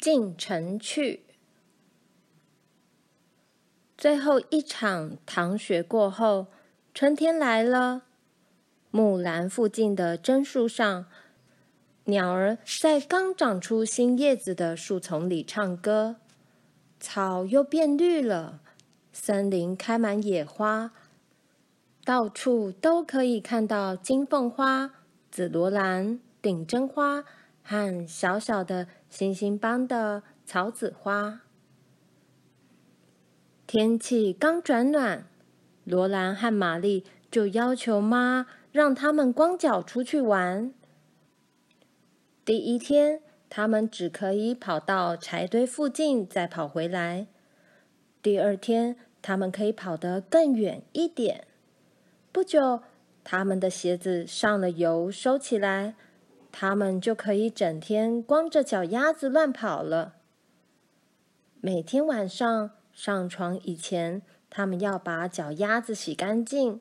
进城去。最后一场糖雪过后，春天来了。木兰附近的榛树上，鸟儿在刚长出新叶子的树丛里唱歌。草又变绿了，森林开满野花，到处都可以看到金凤花、紫罗兰、顶针花和小小的星星般的草籽花。天气刚转暖，罗兰和玛丽就要求妈让他们光脚出去玩。第一天，他们只可以跑到柴堆附近，再跑回来。第二天，他们可以跑得更远一点。不久，他们的鞋子上了油，收起来，他们就可以整天光着脚丫子乱跑了。每天晚上上床以前，他们要把脚丫子洗干净。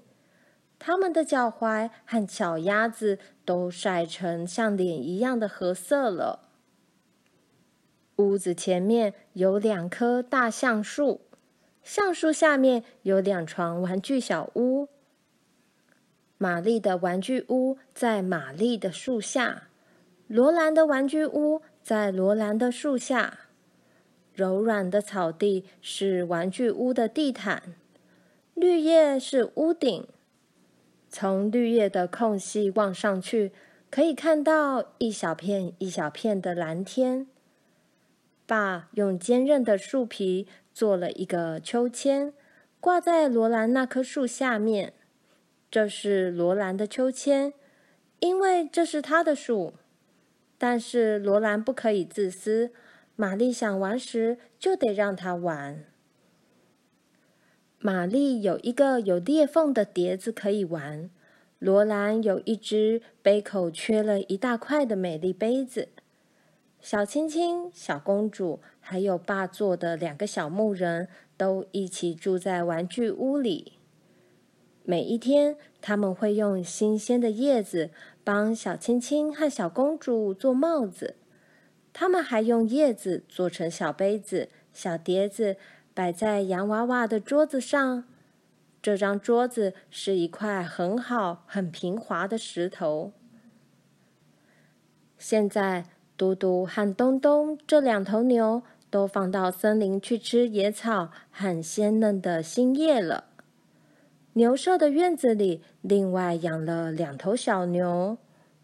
他们的脚踝和脚丫子都晒成像脸一样的褐色了。屋子前面有两棵大橡树，橡树下面有两床玩具小屋。玛丽的玩具屋在玛丽的树下，罗兰的玩具屋在罗兰的树下。柔软的草地是玩具屋的地毯，绿叶是屋顶。从绿叶的空隙望上去，可以看到一小片一小片的蓝天。爸用坚韧的树皮做了一个秋千，挂在罗兰那棵树下面。这是罗兰的秋千，因为这是他的树。但是罗兰不可以自私，玛丽想玩时就得让他玩。玛丽有一个有裂缝的碟子可以玩，罗兰有一只杯口缺了一大块的美丽杯子。小青青、小公主，还有爸做的两个小木人，都一起住在玩具屋里。每一天，他们会用新鲜的叶子帮小青青和小公主做帽子。他们还用叶子做成小杯子、小碟子，摆在洋娃娃的桌子上。这张桌子是一块很好、很平滑的石头。现在。嘟嘟和东东这两头牛都放到森林去吃野草和鲜嫩的新叶了。牛舍的院子里另外养了两头小牛，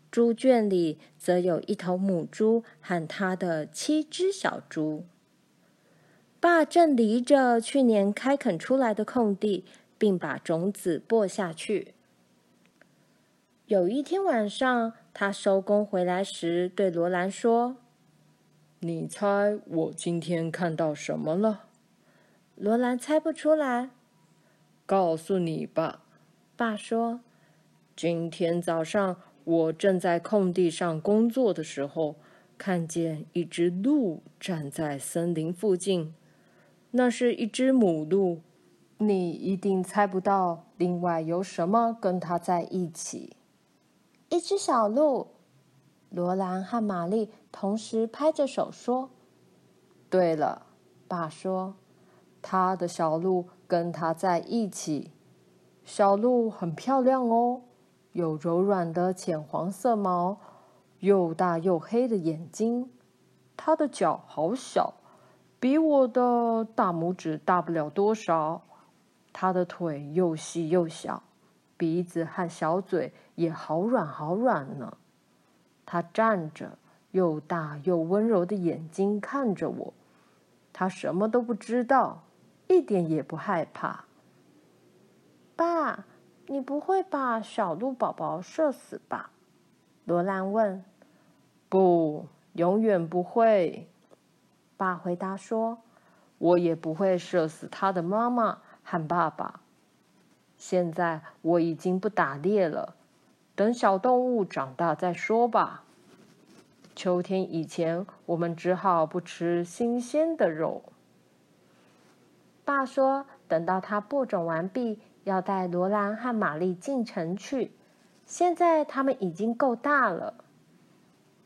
猪圈里则有一头母猪和它的七只小猪。爸正犁着去年开垦出来的空地，并把种子播下去。有一天晚上，他收工回来时，对罗兰说：“你猜我今天看到什么了？”罗兰猜不出来。告诉你吧，爸说：“今天早上我正在空地上工作的时候，看见一只鹿站在森林附近。那是一只母鹿，你一定猜不到，另外有什么跟它在一起。”一只小鹿，罗兰和玛丽同时拍着手说：“对了。”爸说：“他的小鹿跟他在一起。小鹿很漂亮哦，有柔软的浅黄色毛，又大又黑的眼睛。它的脚好小，比我的大拇指大不了多少。它的腿又细又小。”鼻子和小嘴也好软好软呢。他站着，又大又温柔的眼睛看着我。他什么都不知道，一点也不害怕。爸，你不会把小鹿宝宝射死吧？罗兰问。不，永远不会。爸回答说：“我也不会射死他的妈妈和爸爸。”现在我已经不打猎了，等小动物长大再说吧。秋天以前，我们只好不吃新鲜的肉。爸说，等到他播种完毕，要带罗兰和玛丽进城去。现在他们已经够大了，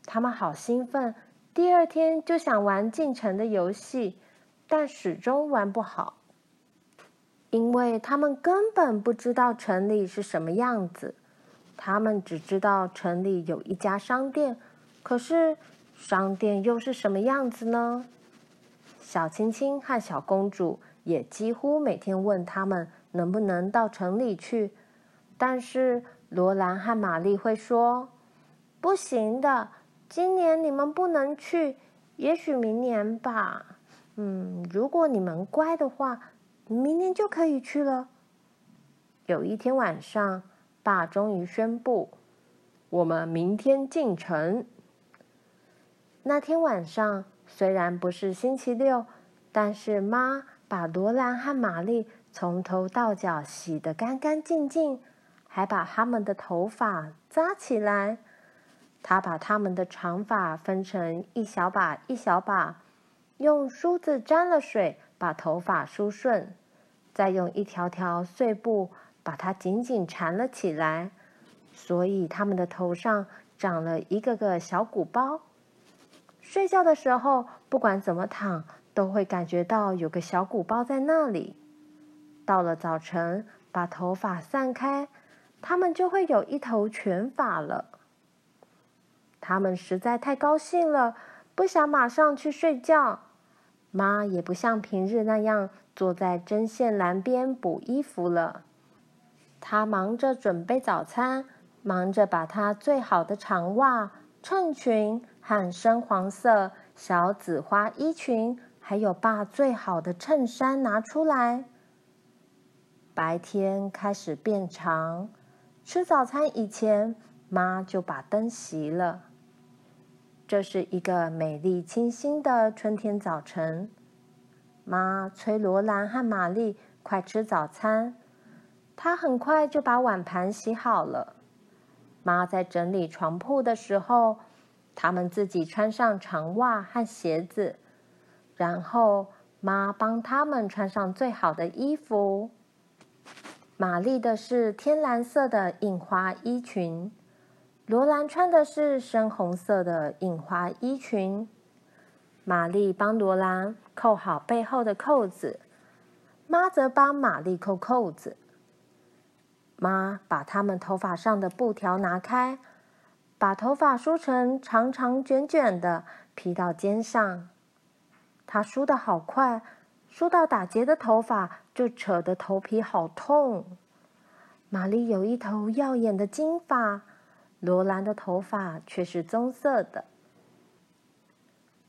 他们好兴奋，第二天就想玩进城的游戏，但始终玩不好，因为他们根本不知道城里是什么样子。他们只知道城里有一家商店，可是商店又是什么样子呢？小青青和小公主也几乎每天问他们能不能到城里去，但是罗兰和玛丽会说：“不行的，今年你们不能去，也许明年吧。嗯，如果你们乖的话，明年就可以去了。”有一天晚上。爸终于宣布，我们明天进城。那天晚上虽然不是星期六，但是妈把罗兰和玛丽从头到脚洗得干干净净，还把他们的头发扎起来。她把他们的长发分成一小把一小把，用梳子沾了水把头发梳顺，再用一条条碎布。把它紧紧缠了起来，所以他们的头上长了一个个小鼓包。睡觉的时候，不管怎么躺，都会感觉到有个小鼓包在那里。到了早晨，把头发散开，他们就会有一头全发了。他们实在太高兴了，不想马上去睡觉。妈也不像平日那样坐在针线栏边补衣服了。她忙着准备早餐，忙着把她最好的长袜、衬裙和深黄色小紫花衣裙，还有把最好的衬衫拿出来。白天开始变长，吃早餐以前，妈就把灯熄了。这是一个美丽清新的春天早晨，妈催罗兰和玛丽快吃早餐。她很快就把碗盘洗好了。妈在整理床铺的时候，他们自己穿上长袜和鞋子，然后妈帮他们穿上最好的衣服。玛丽的是天蓝色的印花衣裙，罗兰穿的是深红色的印花衣裙。玛丽帮罗兰扣好背后的扣子，妈则帮玛丽扣扣子。妈把他们头发上的布条拿开，把头发梳成长长卷卷的，披到肩上。她梳得好快，梳到打结的头发就扯得头皮好痛。玛丽有一头耀眼的金发，罗兰的头发却是棕色的。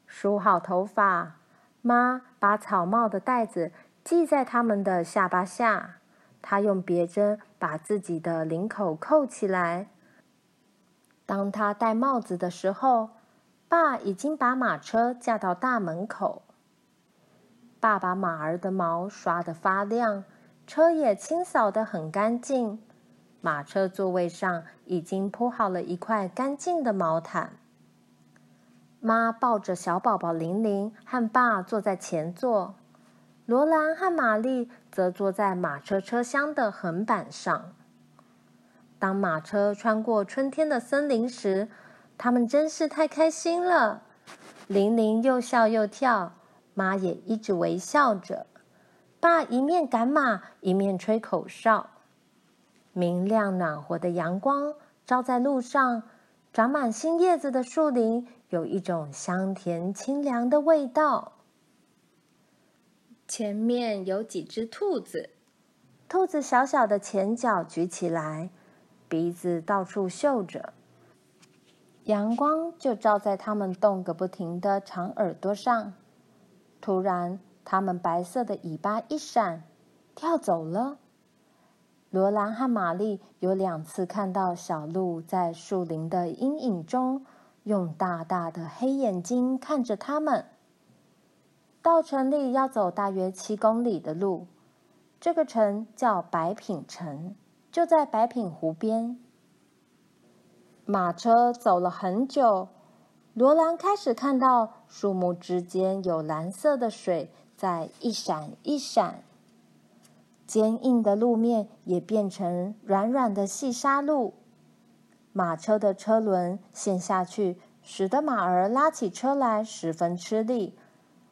梳好头发，妈把草帽的带子系在他们的下巴下。她用别针把自己的领口扣起来。当她戴帽子的时候，爸已经把马车驾到大门口。爸把马儿的毛刷得发亮，车也清扫得很干净。马车座位上已经铺好了一块干净的毛毯。妈抱着小宝宝玲玲和爸坐在前座。罗兰和玛丽则坐在马车车厢的横板上。当马车穿过春天的森林时，他们真是太开心了。玲玲又笑又跳，妈也一直微笑着。爸一面赶马，一面吹口哨。明亮暖和的阳光照在路上，长满新叶子的树林有一种香甜清凉的味道。前面有几只兔子，兔子小小的前脚举起来，鼻子到处嗅着，阳光就照在它们动个不停的长耳朵上。突然，它们白色的尾巴一闪，跳走了。罗兰和玛丽有两次看到小鹿在树林的阴影中，用大大的黑眼睛看着他们。到城里要走大约七公里的路，这个城叫白品城，就在白品湖边。马车走了很久，罗兰开始看到树木之间有蓝色的水在一闪一闪，坚硬的路面也变成软软的细沙路。马车的车轮陷下去，使得马儿拉起车来十分吃力，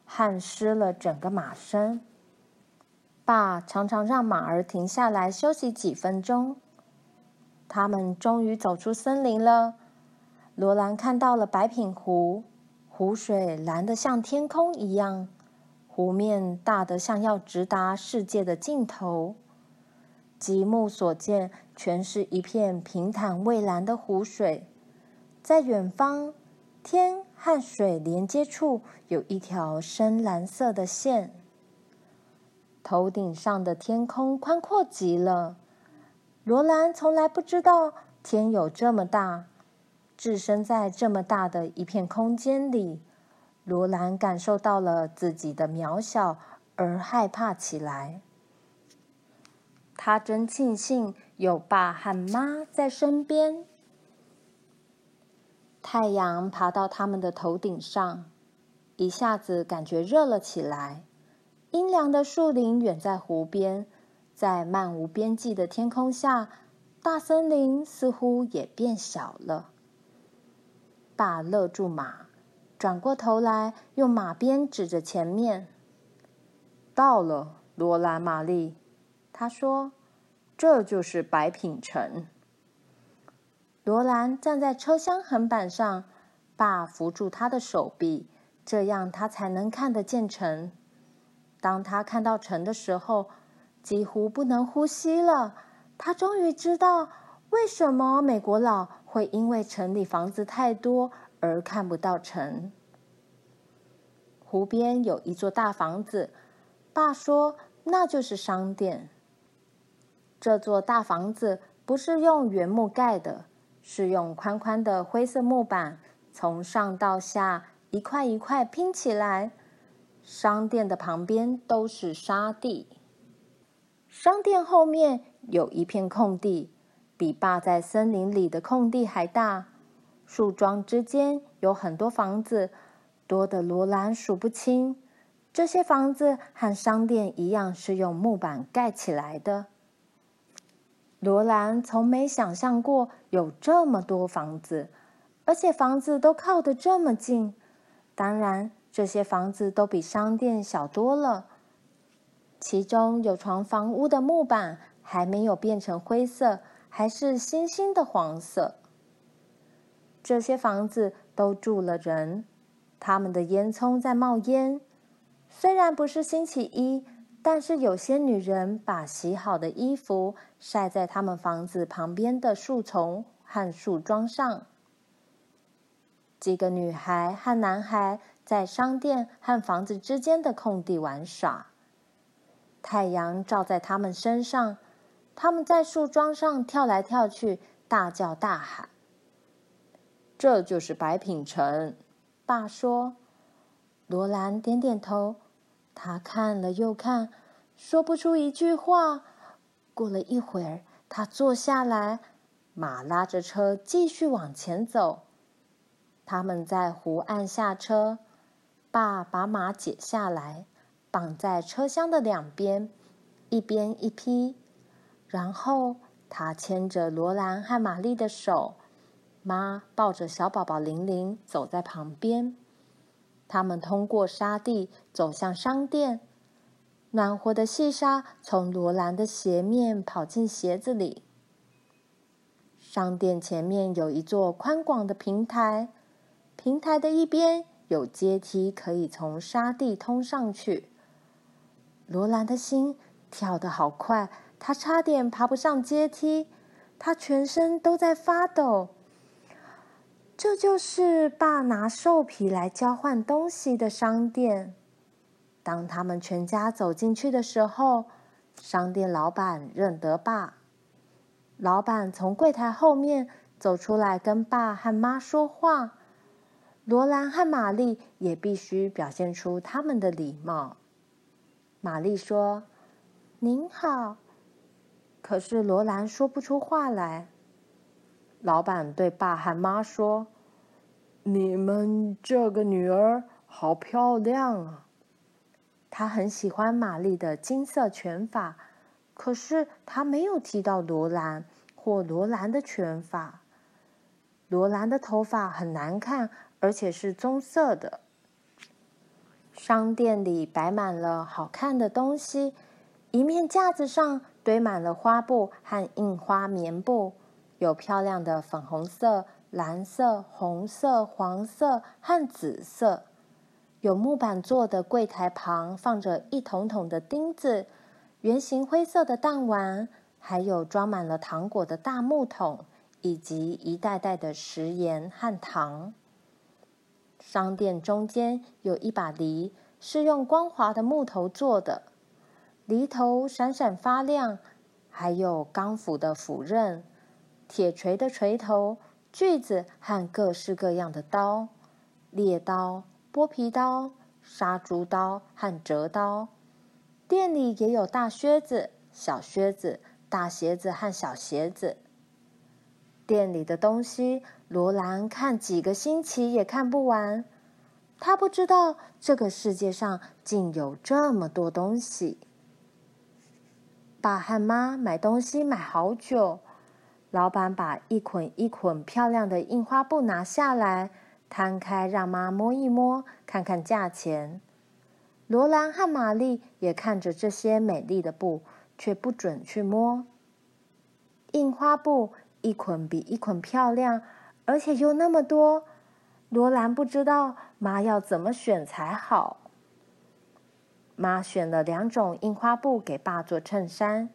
汗湿了整个马身。爸常常让马儿停下来休息几分钟。他们终于走出森林了。罗兰看到了白品湖，湖水蓝得像天空一样，湖面大得像要直达世界的尽头。极目所见，全是一片平坦蔚蓝的湖水。在远方，天和水连接处有一条深蓝色的线。头顶上的天空宽阔极了。罗兰从来不知道天有这么大，置身在这么大的一片空间里，罗兰感受到了自己的渺小而害怕起来。他真庆幸有爸和妈在身边。太阳爬到他们的头顶上，一下子感觉热了起来。阴凉的树林远在湖边。在漫无边际的天空下，大森林似乎也变小了。爸勒住马，转过头来，用马鞭指着前面。到了，罗兰玛丽，他说：“这就是白品城。”罗兰站在车厢横板上，爸扶住他的手臂，这样他才能看得见城。当他看到城的时候，几乎不能呼吸了。他终于知道为什么美国佬会因为城里房子太多而看不到城。湖边有一座大房子，爸说那就是商店。这座大房子不是用原木盖的，是用宽宽的灰色木板从上到下一块一块拼起来。商店的旁边都是沙地。商店后面有一片空地，比爸在森林里的空地还大。树桩之间有很多房子，多得罗兰数不清。这些房子和商店一样，是用木板盖起来的。罗兰从没想象过有这么多房子，而且房子都靠得这么近。当然，这些房子都比商店小多了。其中有幢房屋的木板还没有变成灰色，还是星星的黄色。这些房子都住了人，他们的烟囱在冒烟。虽然不是星期一，但是有些女人把洗好的衣服晒在他们房子旁边的树丛和树桩上。几个女孩和男孩在商店和房子之间的空地玩耍。太阳照在他们身上，他们在树桩上跳来跳去，大叫大喊。这就是白品城，爸说。罗兰点点头，他看了又看，说不出一句话。过了一会儿，他坐下来，马拉着车继续往前走。他们在湖岸下车，爸把马解下来。绑在车厢的两边，一边一匹。然后他牵着罗兰和玛丽的手，妈抱着小宝宝玲玲走在旁边。他们通过沙地走向商店，暖和的细沙从罗兰的鞋面跑进鞋子里。商店前面有一座宽广的平台，平台的一边有阶梯，可以从沙地通上去。罗兰的心跳得好快，他差点爬不上阶梯，他全身都在发抖。这就是爸拿兽皮来交换东西的商店。当他们全家走进去的时候，商店老板认得爸。老板从柜台后面走出来，跟爸和妈说话。罗兰和玛丽也必须表现出他们的礼貌。玛丽说：“您好。”可是罗兰说不出话来。老板对爸和妈说：“你们这个女儿好漂亮啊！”他很喜欢玛丽的金色拳法，可是他没有提到罗兰或罗兰的拳法。罗兰的头发很难看，而且是棕色的。商店里摆满了好看的东西，一面架子上堆满了花布和印花棉布，有漂亮的粉红色、蓝色、红色、黄色和紫色。有木板做的柜台旁放着一桶桶的钉子，圆形灰色的弹丸，还有装满了糖果的大木桶。以及一袋袋的食盐和糖。商店中间有一把犁，是用光滑的木头做的，犁头闪闪发亮，还有钢斧的斧刃、铁锤的锤头、锯子和各式各样的刀，猎刀、剥皮刀、杀猪刀和折刀。店里也有大靴子、小靴子、大鞋子和小鞋子。店里的东西，罗兰看几个星期也看不完。他不知道这个世界上竟有这么多东西。爸和妈买东西买好久，老板把一捆一捆漂亮的印花布拿下来，摊开让妈摸一摸，看看价钱。罗兰和玛丽也看着这些美丽的布，却不准去摸印花布。一捆比一捆漂亮，而且又那么多。罗兰不知道妈要怎么选才好。妈选了两种印花布给爸做衬衫，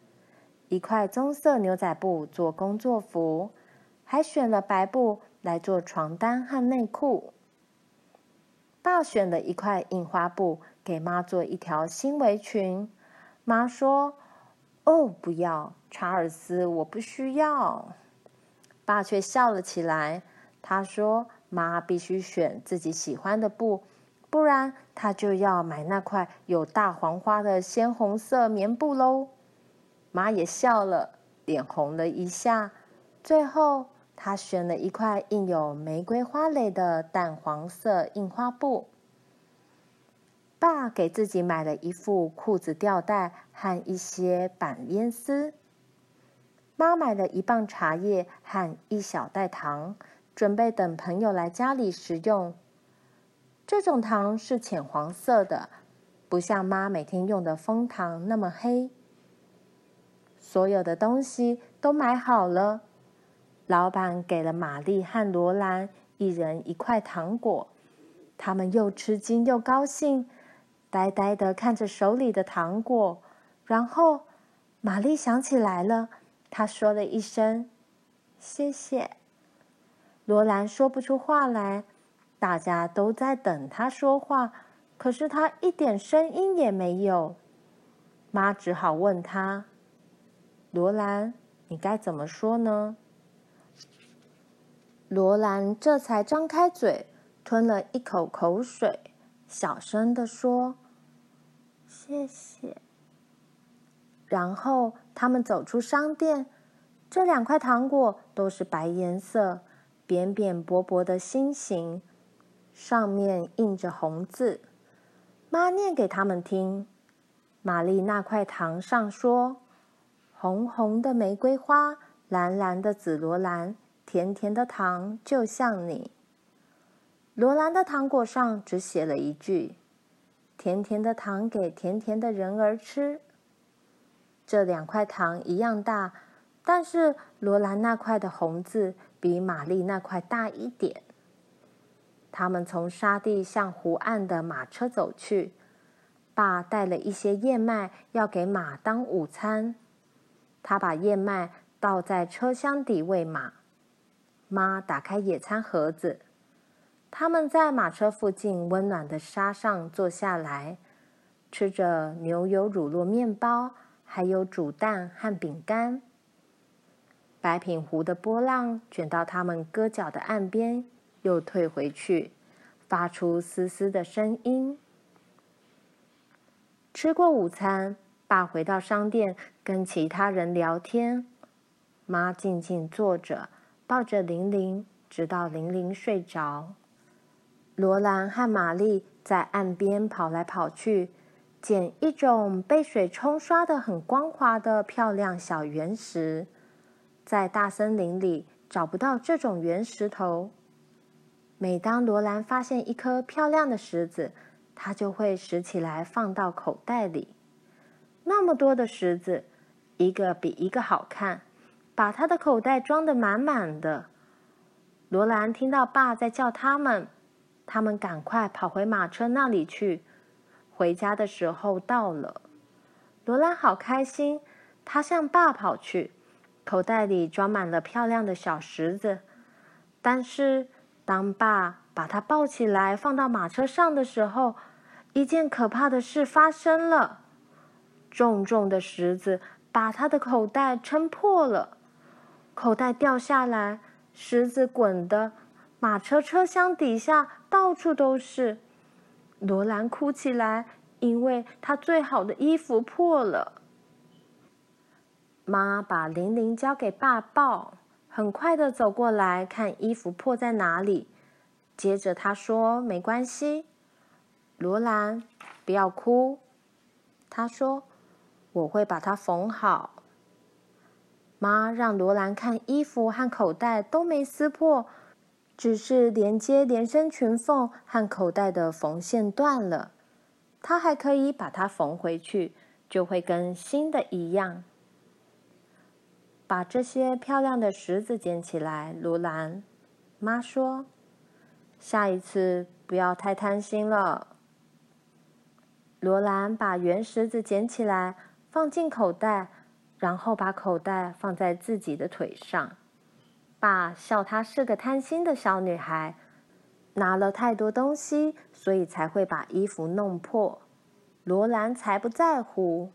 一块棕色牛仔布做工作服，还选了白布来做床单和内裤。爸选了一块印花布给妈做一条新围裙。妈说：“哦，不要，查尔斯，我不需要。”爸却笑了起来。他说：“妈必须选自己喜欢的布，不然他就要买那块有大黄花的鲜红色棉布喽。”妈也笑了，脸红了一下。最后，他选了一块印有玫瑰花蕾的淡黄色印花布。爸给自己买了一副裤子吊带和一些板烟丝。妈买了一磅茶叶和一小袋糖，准备等朋友来家里食用。这种糖是浅黄色的，不像妈每天用的枫糖那么黑。所有的东西都买好了，老板给了玛丽和罗兰一人一块糖果，他们又吃惊又高兴，呆呆的看着手里的糖果。然后，玛丽想起来了。她说了一声：“谢谢。”罗兰说不出话来，大家都在等他说话，可是他一点声音也没有。妈只好问他：“罗兰，你该怎么说呢？”罗兰这才张开嘴，吞了一口口水，小声地说：“谢谢。”然后他们走出商店，这两块糖果都是白颜色、扁扁薄薄的心形，上面印着红字。妈念给他们听：玛丽那块糖上说：“红红的玫瑰花，蓝蓝的紫罗兰，甜甜的糖就像你。”罗兰的糖果上只写了一句：“甜甜的糖给甜甜的人儿吃。”这两块糖一样大，但是罗兰那块的红字比玛丽那块大一点。他们从沙地向湖岸的马车走去，爸带了一些燕麦要给马当午餐。他把燕麦倒在车厢底喂马。妈打开野餐盒子，他们在马车附近温暖的沙上坐下来，吃着牛油乳酪面包。还有煮蛋和饼干。白品湖的波浪卷到他们搁脚的岸边，又退回去，发出嘶嘶的声音。吃过午餐，爸回到商店跟其他人聊天。妈静静坐着，抱着玲玲，直到玲玲睡着。罗兰和玛丽在岸边跑来跑去。捡一种被水冲刷得很光滑的漂亮小圆石，在大森林里找不到这种圆石头。每当罗兰发现一颗漂亮的石子，他就会拾起来放到口袋里。那么多的石子，一个比一个好看，把他的口袋装得满满的。罗兰听到爸在叫他们，他们赶快跑回马车那里去。回家的时候到了，罗兰好开心，他向爸跑去，口袋里装满了漂亮的小石子。但是，当爸把他抱起来放到马车上的时候，一件可怕的事发生了。重重的石子把他的口袋撑破了，口袋掉下来，石子滚的马车车厢底下到处都是。罗兰哭起来，因为他最好的衣服破了。妈把玲玲交给爸抱，很快的走过来看衣服破在哪里。接着他说：“没关系。”罗兰，不要哭。他说：“我会把它缝好。”妈让罗兰看衣服和口袋都没撕破，只是连接连身裙缝和口袋的缝线断了。她还可以把它缝回去，就会跟新的一样。把这些漂亮的石子捡起来，罗兰。妈说：“下一次不要太贪心了。”罗兰把圆石子捡起来，放进口袋，然后把口袋放在自己的腿上。爸笑她是个贪心的小女孩，拿了太多东西，所以才会把衣服弄破。罗兰才不在乎，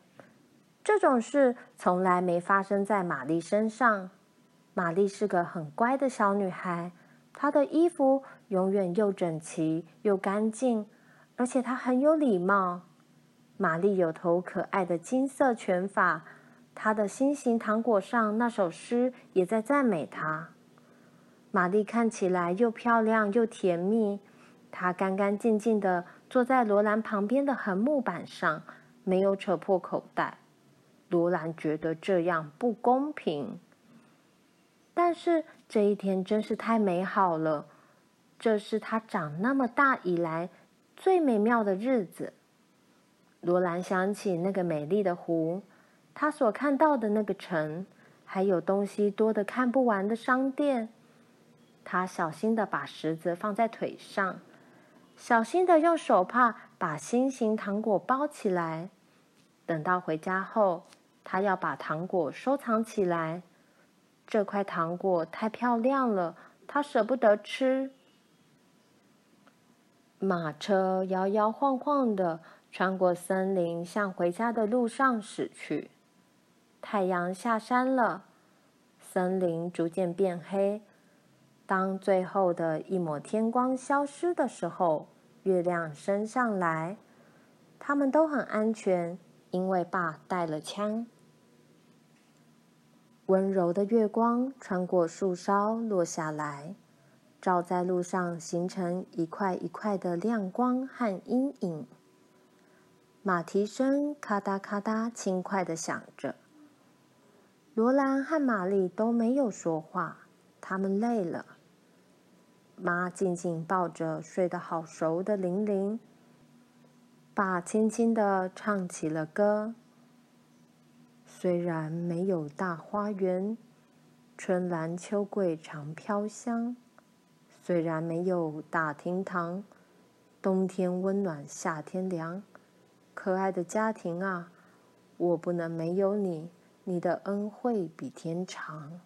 这种事从来没发生在玛丽身上。玛丽是个很乖的小女孩，她的衣服永远又整齐又干净，而且她很有礼貌。玛丽有头可爱的金色卷发，她的心形糖果上那首诗也在赞美她。玛丽看起来又漂亮又甜蜜，她干干净净的坐在罗兰旁边的横木板上，没有扯破口袋。罗兰觉得这样不公平，但是这一天真是太美好了，这是她长那么大以来最美妙的日子。罗兰想起那个美丽的湖，他所看到的那个城，还有东西多得看不完的商店。他小心地把石子放在腿上，小心地用手帕把心形糖果包起来。等到回家后，他要把糖果收藏起来。这块糖果太漂亮了，他舍不得吃。马车摇摇晃晃的。穿过森林，向回家的路上驶去。太阳下山了，森林逐渐变黑。当最后的一抹天光消失的时候，月亮升上来。他们都很安全，因为爸带了枪。温柔的月光穿过树梢落下来，照在路上，形成一块一块的亮光和阴影。马蹄声咔哒咔哒轻快地响着。罗兰和玛丽都没有说话，他们累了。妈紧紧抱着睡得好熟的玲玲，爸轻轻地唱起了歌。虽然没有大花园，春兰秋桂常飘香；虽然没有大厅堂，冬天温暖，夏天凉。可爱的家庭啊，我不能没有你，你的恩惠比天长。